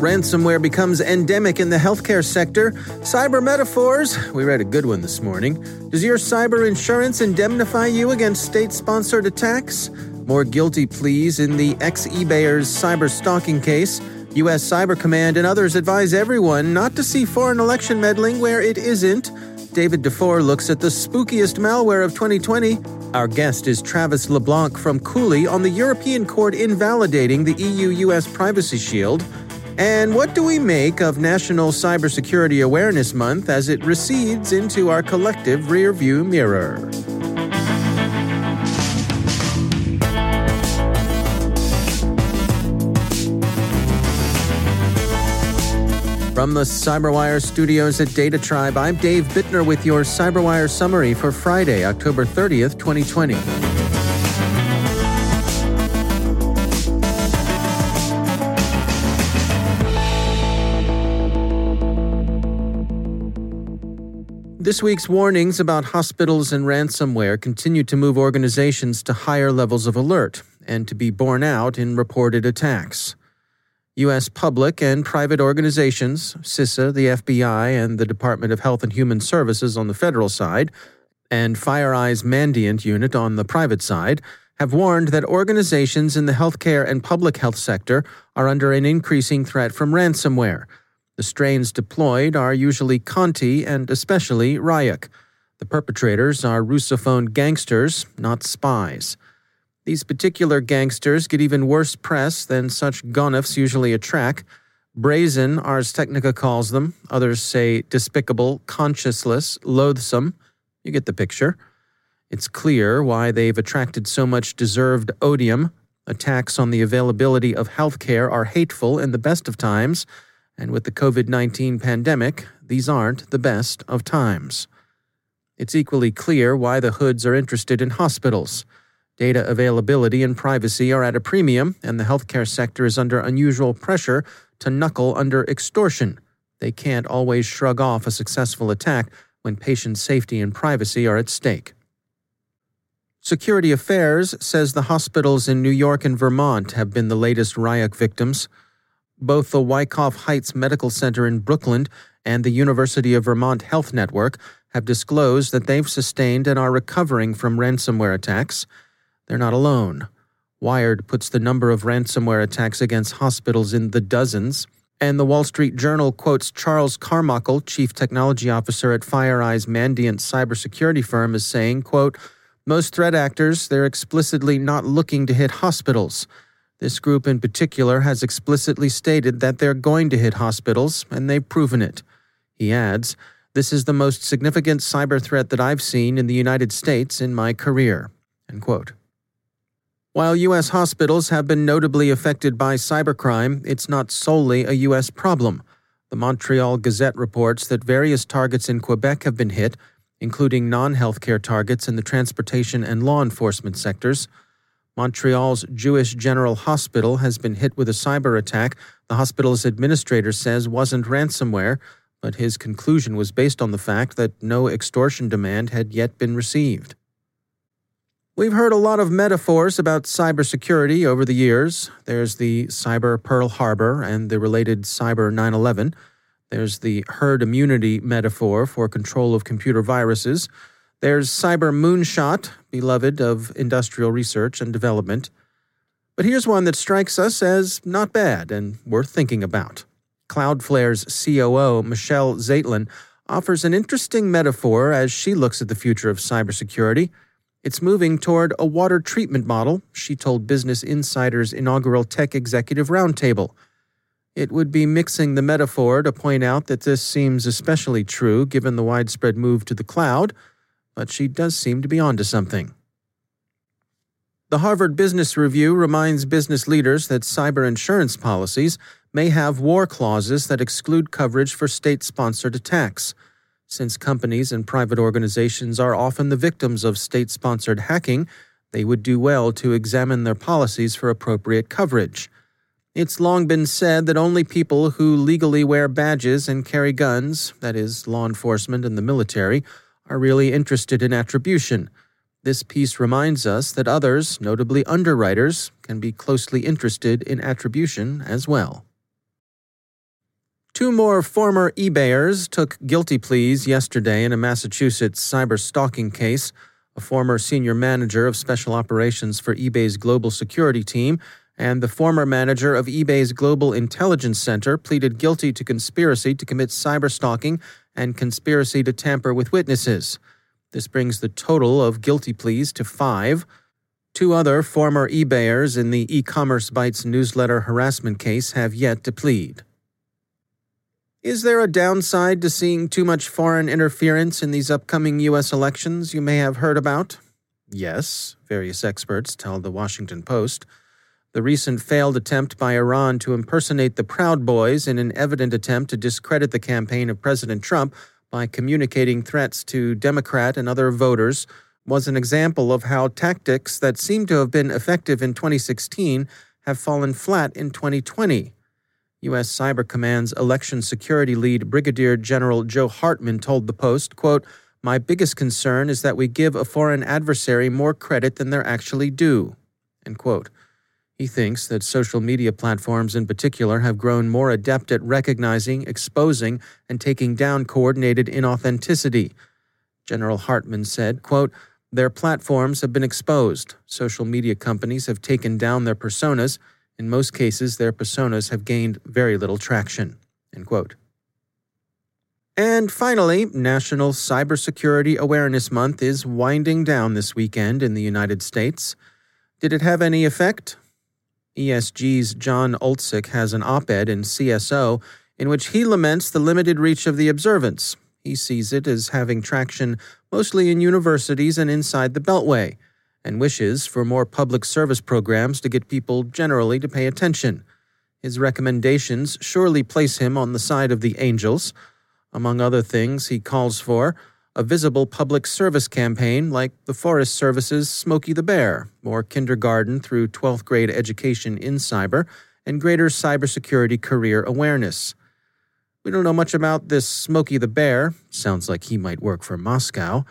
Ransomware becomes endemic in the healthcare sector. Cyber metaphors. We read a good one this morning. Does your cyber insurance indemnify you against state sponsored attacks? More guilty pleas in the ex eBayers cyber stalking case. U.S. Cyber Command and others advise everyone not to see foreign election meddling where it isn't. David Dufour looks at the spookiest malware of 2020. Our guest is Travis LeBlanc from Cooley on the European Court invalidating the EU US Privacy Shield. And what do we make of National Cybersecurity Awareness Month as it recedes into our collective rearview mirror? From the Cyberwire studios at Data Tribe, I'm Dave Bittner with your Cyberwire summary for Friday, October 30th, 2020. This week's warnings about hospitals and ransomware continue to move organizations to higher levels of alert and to be borne out in reported attacks. U.S. public and private organizations, CISA, the FBI, and the Department of Health and Human Services on the federal side, and FireEye's Mandiant unit on the private side, have warned that organizations in the healthcare and public health sector are under an increasing threat from ransomware the strains deployed are usually Conti and especially Ryuk. The perpetrators are Russophone gangsters, not spies. These particular gangsters get even worse press than such gonifs usually attract. Brazen, Ars Technica calls them. Others say despicable, conscienceless, loathsome. You get the picture. It's clear why they've attracted so much deserved odium. Attacks on the availability of health care are hateful in the best of times and with the COVID 19 pandemic, these aren't the best of times. It's equally clear why the hoods are interested in hospitals. Data availability and privacy are at a premium, and the healthcare sector is under unusual pressure to knuckle under extortion. They can't always shrug off a successful attack when patient safety and privacy are at stake. Security Affairs says the hospitals in New York and Vermont have been the latest Ryuk victims. Both the Wyckoff Heights Medical Center in Brooklyn and the University of Vermont Health Network have disclosed that they've sustained and are recovering from ransomware attacks. They're not alone. Wired puts the number of ransomware attacks against hospitals in the dozens, and the Wall Street Journal quotes Charles Carmichael, chief technology officer at FireEye's Mandiant cybersecurity firm, as saying, quote, most threat actors, they're explicitly not looking to hit hospitals. This group in particular has explicitly stated that they're going to hit hospitals, and they've proven it. He adds, This is the most significant cyber threat that I've seen in the United States in my career. While U.S. hospitals have been notably affected by cybercrime, it's not solely a U.S. problem. The Montreal Gazette reports that various targets in Quebec have been hit, including non healthcare targets in the transportation and law enforcement sectors. Montreal's Jewish General Hospital has been hit with a cyber attack the hospital's administrator says wasn't ransomware, but his conclusion was based on the fact that no extortion demand had yet been received. We've heard a lot of metaphors about cybersecurity over the years. There's the cyber Pearl Harbor and the related cyber 9 11. There's the herd immunity metaphor for control of computer viruses. There's cyber moonshot, beloved of industrial research and development. But here's one that strikes us as not bad and worth thinking about. Cloudflare's COO, Michelle Zatlyn, offers an interesting metaphor as she looks at the future of cybersecurity. It's moving toward a water treatment model, she told Business Insider's inaugural Tech Executive Roundtable. It would be mixing the metaphor to point out that this seems especially true given the widespread move to the cloud, but she does seem to be onto something. The Harvard Business Review reminds business leaders that cyber insurance policies may have war clauses that exclude coverage for state sponsored attacks. Since companies and private organizations are often the victims of state sponsored hacking, they would do well to examine their policies for appropriate coverage. It's long been said that only people who legally wear badges and carry guns, that is, law enforcement and the military, are really interested in attribution. This piece reminds us that others, notably underwriters, can be closely interested in attribution as well. Two more former eBayers took guilty pleas yesterday in a Massachusetts cyber stalking case. A former senior manager of special operations for eBay's global security team and the former manager of eBay's Global Intelligence Center pleaded guilty to conspiracy to commit cyber stalking and conspiracy to tamper with witnesses. This brings the total of guilty pleas to five. Two other former eBayers in the e commerce bites newsletter harassment case have yet to plead. Is there a downside to seeing too much foreign interference in these upcoming U.S. elections you may have heard about? Yes, various experts tell the Washington Post. The recent failed attempt by Iran to impersonate the Proud Boys in an evident attempt to discredit the campaign of President Trump by communicating threats to Democrat and other voters was an example of how tactics that seemed to have been effective in 2016 have fallen flat in 2020. U.S. Cyber Command's election security lead, Brigadier General Joe Hartman, told the Post, quote, My biggest concern is that we give a foreign adversary more credit than they're actually due. End quote. He thinks that social media platforms in particular have grown more adept at recognizing, exposing, and taking down coordinated inauthenticity. General Hartman said, quote, Their platforms have been exposed. Social media companies have taken down their personas in most cases, their personas have gained very little traction. End quote. And finally, National Cybersecurity Awareness Month is winding down this weekend in the United States. Did it have any effect? ESG's John Oltsik has an op ed in CSO in which he laments the limited reach of the observance. He sees it as having traction mostly in universities and inside the Beltway and wishes for more public service programs to get people generally to pay attention. His recommendations surely place him on the side of the angels. Among other things, he calls for a visible public service campaign like the Forest Service's Smokey the Bear, or kindergarten through 12th grade education in cyber, and greater cybersecurity career awareness. We don't know much about this Smokey the Bear. Sounds like he might work for Moscow.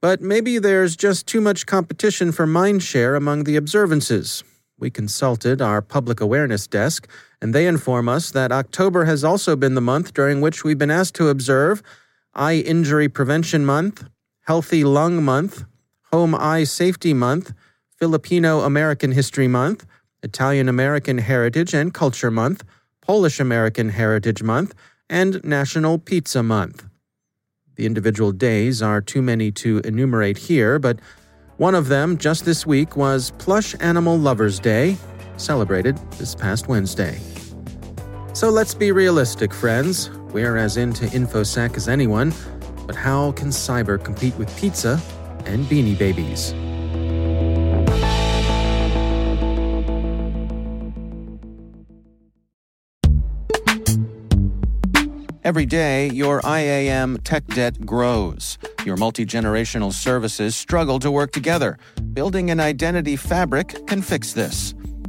But maybe there's just too much competition for mindshare among the observances. We consulted our public awareness desk, and they inform us that October has also been the month during which we've been asked to observe Eye Injury Prevention Month, Healthy Lung Month, Home Eye Safety Month, Filipino American History Month, Italian American Heritage and Culture Month, Polish American Heritage Month, and National Pizza Month. The individual days are too many to enumerate here, but one of them just this week was Plush Animal Lovers Day, celebrated this past Wednesday. So let's be realistic, friends. We're as into InfoSec as anyone, but how can cyber compete with pizza and beanie babies? Every day, your IAM tech debt grows. Your multi generational services struggle to work together. Building an identity fabric can fix this.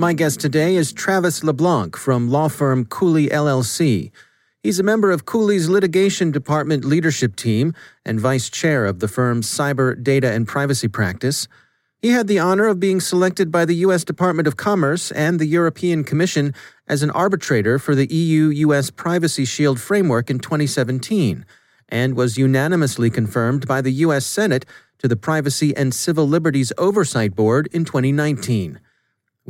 My guest today is Travis LeBlanc from law firm Cooley LLC. He's a member of Cooley's litigation department leadership team and vice chair of the firm's cyber data and privacy practice. He had the honor of being selected by the U.S. Department of Commerce and the European Commission as an arbitrator for the EU U.S. Privacy Shield framework in 2017 and was unanimously confirmed by the U.S. Senate to the Privacy and Civil Liberties Oversight Board in 2019.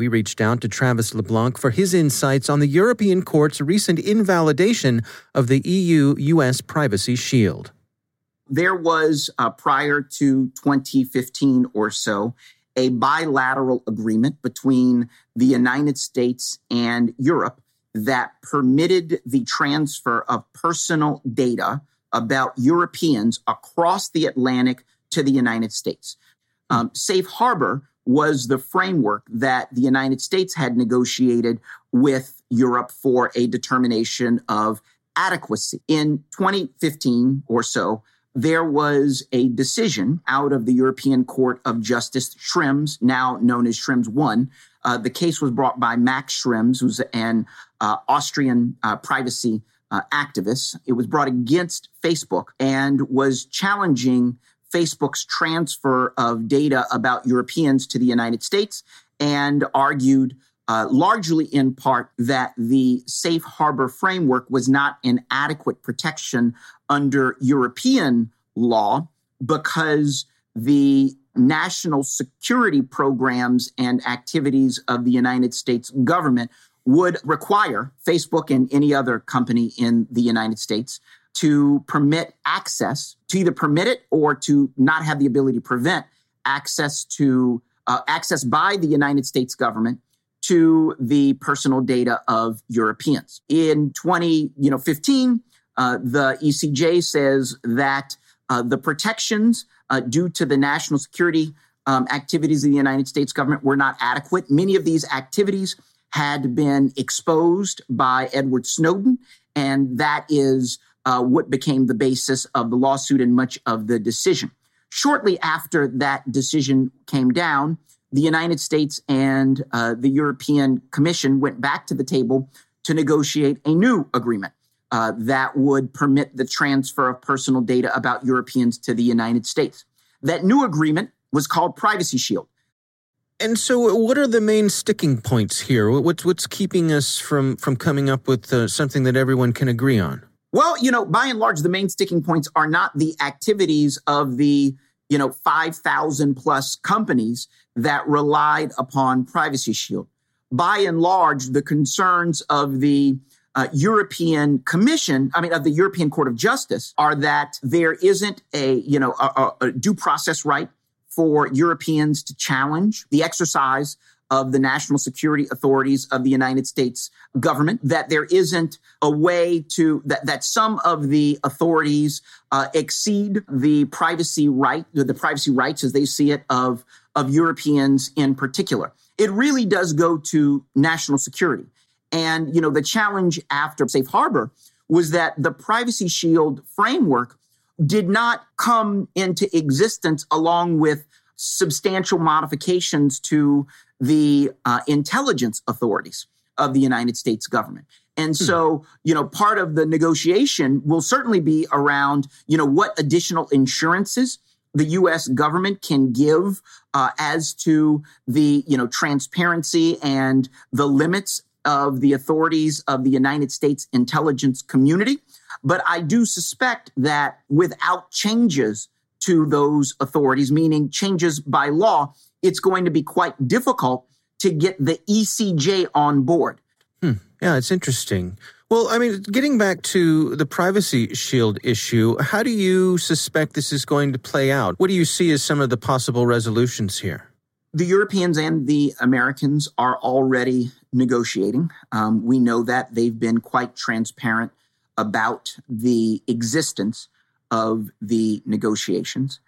We reached out to Travis LeBlanc for his insights on the European Court's recent invalidation of the EU US Privacy Shield. There was, uh, prior to 2015 or so, a bilateral agreement between the United States and Europe that permitted the transfer of personal data about Europeans across the Atlantic to the United States. Um, Safe Harbor was the framework that the United States had negotiated with Europe for a determination of adequacy. In 2015 or so, there was a decision out of the European Court of Justice, Schrems, now known as Schrems 1. Uh, the case was brought by Max Schrems, who's an uh, Austrian uh, privacy uh, activist. It was brought against Facebook and was challenging Facebook's transfer of data about Europeans to the United States and argued uh, largely in part that the safe harbor framework was not an adequate protection under European law because the national security programs and activities of the United States government would require Facebook and any other company in the United States to permit access, to either permit it or to not have the ability to prevent access to uh, access by the United States government to the personal data of Europeans. In 20, you know, 15, uh, the ECJ says that uh, the protections uh, due to the national security um, activities of the United States government were not adequate. Many of these activities had been exposed by Edward Snowden, and that is uh, what became the basis of the lawsuit and much of the decision. Shortly after that decision came down, the United States and uh, the European Commission went back to the table to negotiate a new agreement uh, that would permit the transfer of personal data about Europeans to the United States. That new agreement was called Privacy Shield. And so, what are the main sticking points here? What's what's keeping us from from coming up with uh, something that everyone can agree on? Well, you know, by and large, the main sticking points are not the activities of the, you know, 5,000 plus companies that relied upon Privacy Shield. By and large, the concerns of the uh, European Commission, I mean, of the European Court of Justice, are that there isn't a, you know, a, a due process right for Europeans to challenge the exercise of the national security authorities of the United States government, that there isn't a way to, that, that some of the authorities uh, exceed the privacy right, the privacy rights as they see it of, of Europeans in particular. It really does go to national security. And, you know, the challenge after Safe Harbor was that the Privacy Shield framework did not come into existence along with substantial modifications to the uh, intelligence authorities of the United States government. And hmm. so, you know, part of the negotiation will certainly be around, you know, what additional insurances the U.S. government can give uh, as to the, you know, transparency and the limits of the authorities of the United States intelligence community. But I do suspect that without changes to those authorities, meaning changes by law, it's going to be quite difficult to get the ECJ on board. Hmm. Yeah, it's interesting. Well, I mean, getting back to the privacy shield issue, how do you suspect this is going to play out? What do you see as some of the possible resolutions here? The Europeans and the Americans are already negotiating. Um, we know that they've been quite transparent about the existence of the negotiations.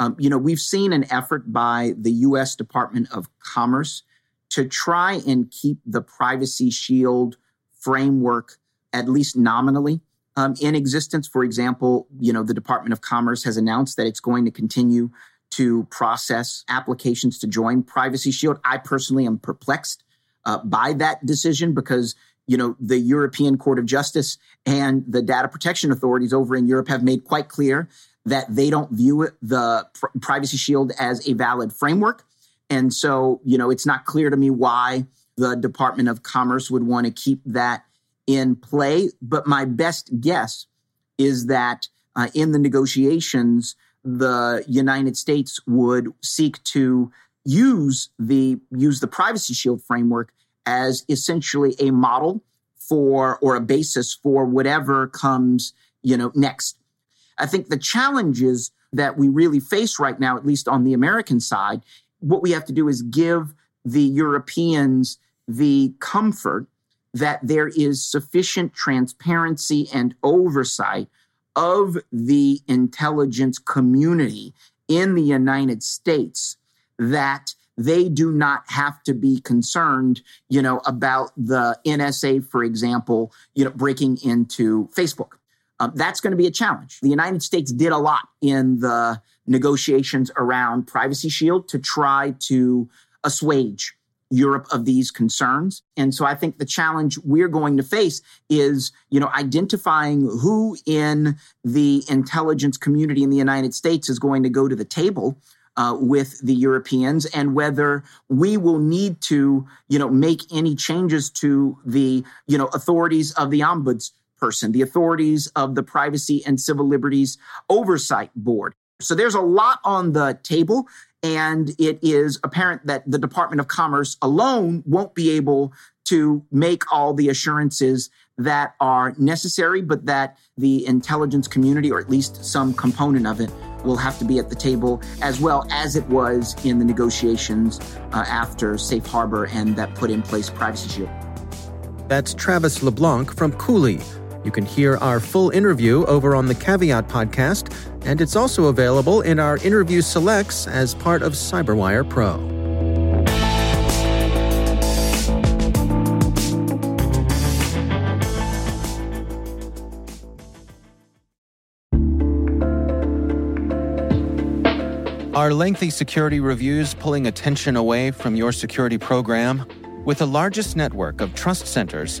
Um, you know, we've seen an effort by the U.S. Department of Commerce to try and keep the privacy shield framework at least nominally um, in existence. For example, you know, the Department of Commerce has announced that it's going to continue to process applications to join Privacy Shield. I personally am perplexed uh, by that decision because you know the European Court of Justice and the data protection authorities over in Europe have made quite clear that they don't view it, the pr- privacy shield as a valid framework. And so, you know, it's not clear to me why the Department of Commerce would want to keep that in play. But my best guess is that uh, in the negotiations, the United States would seek to use the use the privacy shield framework as essentially a model for or a basis for whatever comes you know next i think the challenges that we really face right now at least on the american side what we have to do is give the europeans the comfort that there is sufficient transparency and oversight of the intelligence community in the United States that they do not have to be concerned, you know, about the NSA, for example, you know, breaking into Facebook. Um, that's going to be a challenge. The United States did a lot in the negotiations around Privacy Shield to try to assuage Europe of these concerns. And so I think the challenge we're going to face is, you know, identifying who in the intelligence community in the United States is going to go to the table uh, with the Europeans and whether we will need to, you know, make any changes to the, you know, authorities of the ombuds person, the authorities of the Privacy and Civil Liberties Oversight Board. So there's a lot on the table. And it is apparent that the Department of Commerce alone won't be able to make all the assurances that are necessary, but that the intelligence community, or at least some component of it, will have to be at the table as well as it was in the negotiations uh, after Safe Harbor and that put in place Privacy Shield. That's Travis LeBlanc from Cooley you can hear our full interview over on the Caveat podcast, and it's also available in our interview selects as part of Cyberwire Pro. Are lengthy security reviews pulling attention away from your security program? With the largest network of trust centers,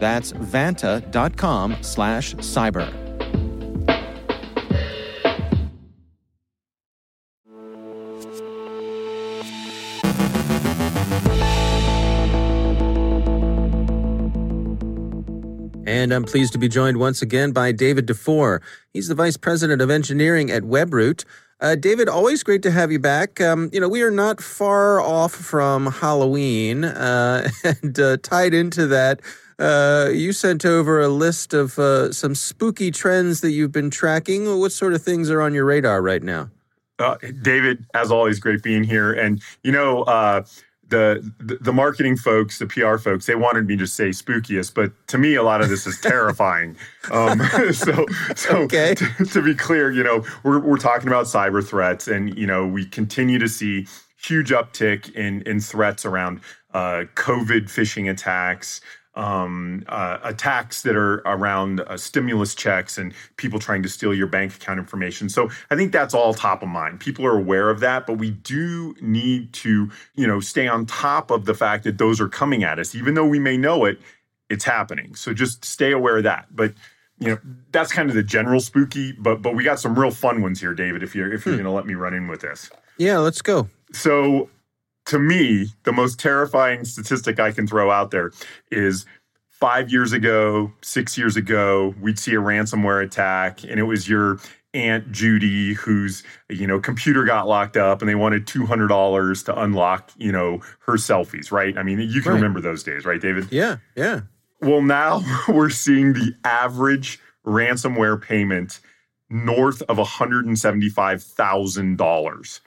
That's vanta.com slash cyber. And I'm pleased to be joined once again by David Dufour. He's the Vice President of Engineering at WebRoot. Uh, David, always great to have you back. Um, you know, we are not far off from Halloween, uh, and uh, tied into that, uh, you sent over a list of uh, some spooky trends that you've been tracking. What sort of things are on your radar right now? Uh, David, as always, great being here. And you know, the, the, the marketing folks, the PR folks, they wanted me to say spookiest, but to me, a lot of this is terrifying. um, so, so okay. to, to, be clear, you know, we're we're talking about cyber threats, and you know, we continue to see huge uptick in in threats around uh, COVID phishing attacks, um, uh, attacks that are around uh, stimulus checks and people trying to steal your bank account information. So I think that's all top of mind. People are aware of that, but we do need to, you know, stay on top of the fact that those are coming at us, even though we may know it. It's happening. So just stay aware of that. But you know that's kind of the general spooky but but we got some real fun ones here david if you're if you're hmm. going to let me run in with this yeah let's go so to me, the most terrifying statistic I can throw out there is five years ago, six years ago, we'd see a ransomware attack, and it was your Aunt Judy whose you know computer got locked up, and they wanted two hundred dollars to unlock you know her selfies. Right? I mean, you can right. remember those days, right, David? Yeah, yeah. Well, now we're seeing the average ransomware payment north of one hundred and seventy-five thousand dollars.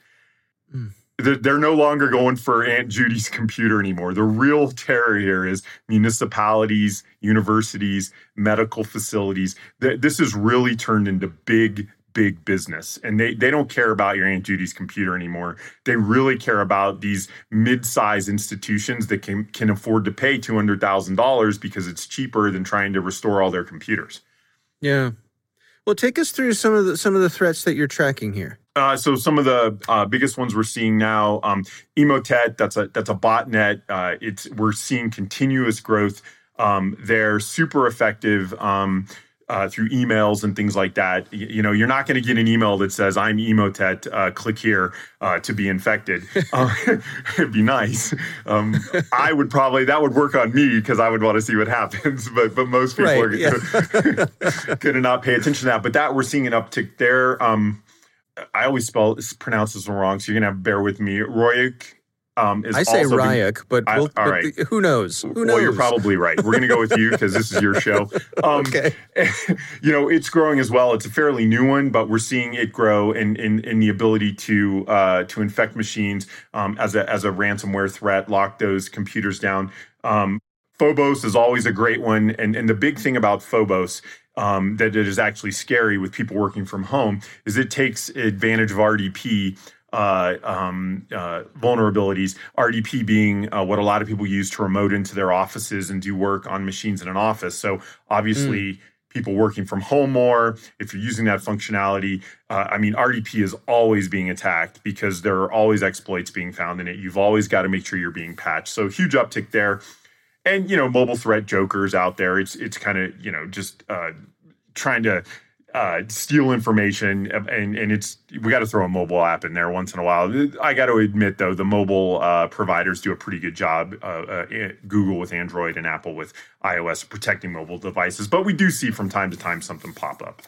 Mm they're no longer going for Aunt Judy's computer anymore. The real terror here is municipalities, universities, medical facilities. This has really turned into big, big business. And they, they don't care about your Aunt Judy's computer anymore. They really care about these mid-sized institutions that can, can afford to pay $200,000 because it's cheaper than trying to restore all their computers. Yeah. Well, take us through some of the some of the threats that you're tracking here. Uh, so some of the uh, biggest ones we're seeing now, um, Emotet, that's a that's a botnet. Uh, it's we're seeing continuous growth. Um, they're super effective. Um, uh, through emails and things like that. You, you know, you're not going to get an email that says "I'm Emotet, uh, click here uh, to be infected." Uh, it'd be nice. Um, I would probably that would work on me because I would want to see what happens. But but most people right, are yeah. going to not pay attention to that. But that we're seeing an uptick there. Um, I always spell pronounce this wrong, so you're gonna have bear with me. Ryoc um, I say Ryoc, but, we'll, but right. who knows? Who knows? Well, you're probably right. We're going to go with you because this is your show. Um, okay. You know, it's growing as well. It's a fairly new one, but we're seeing it grow in in, in the ability to uh, to infect machines um, as a as a ransomware threat, lock those computers down. Um, Phobos is always a great one, and and the big thing about Phobos um, that it is actually scary with people working from home is it takes advantage of RDP uh, um, uh, vulnerabilities. RDP being uh, what a lot of people use to remote into their offices and do work on machines in an office. So obviously. Mm. People working from home more. If you're using that functionality, uh, I mean, RDP is always being attacked because there are always exploits being found in it. You've always got to make sure you're being patched. So huge uptick there and you know mobile threat jokers out there it's it's kind of you know just uh, trying to uh, steal information and and it's we got to throw a mobile app in there once in a while i got to admit though the mobile uh, providers do a pretty good job uh, uh google with android and apple with ios protecting mobile devices but we do see from time to time something pop up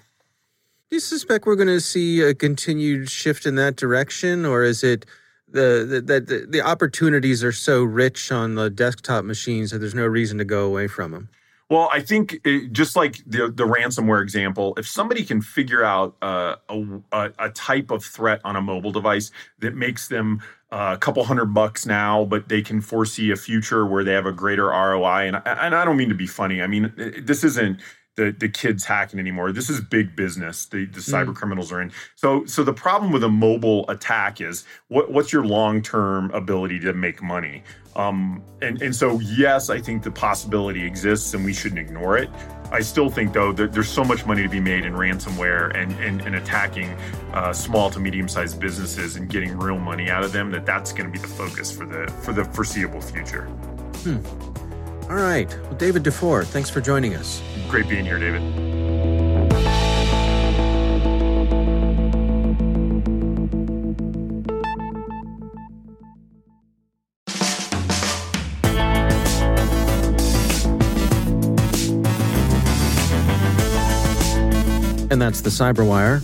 do you suspect we're going to see a continued shift in that direction or is it the, the, the, the opportunities are so rich on the desktop machines that there's no reason to go away from them. Well, I think it, just like the the ransomware example, if somebody can figure out uh, a, a, type of threat on a mobile device that makes them uh, a couple hundred bucks now, but they can foresee a future where they have a greater ROI, and and I don't mean to be funny. I mean this isn't the the kids hacking anymore. This is big business. The the cyber mm. criminals are in. So so the problem with a mobile attack is what what's your long term ability to make money? Um, and and so yes, I think the possibility exists, and we shouldn't ignore it. I still think though that there's so much money to be made in ransomware and and, and attacking uh, small to medium sized businesses and getting real money out of them that that's going to be the focus for the for the foreseeable future. Hmm. All right. Well, David Dufour, thanks for joining us. Great being here, David. And that's the Cyberwire.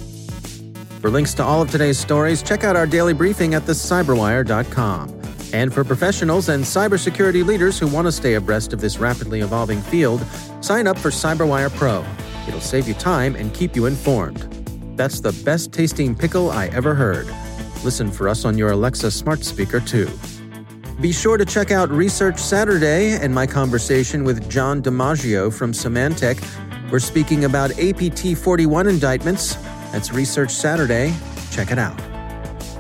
For links to all of today's stories, check out our daily briefing at thecyberwire.com. And for professionals and cybersecurity leaders who want to stay abreast of this rapidly evolving field, sign up for Cyberwire Pro. It'll save you time and keep you informed. That's the best tasting pickle I ever heard. Listen for us on your Alexa smart speaker, too. Be sure to check out Research Saturday and my conversation with John DiMaggio from Symantec. We're speaking about APT 41 indictments. That's Research Saturday. Check it out.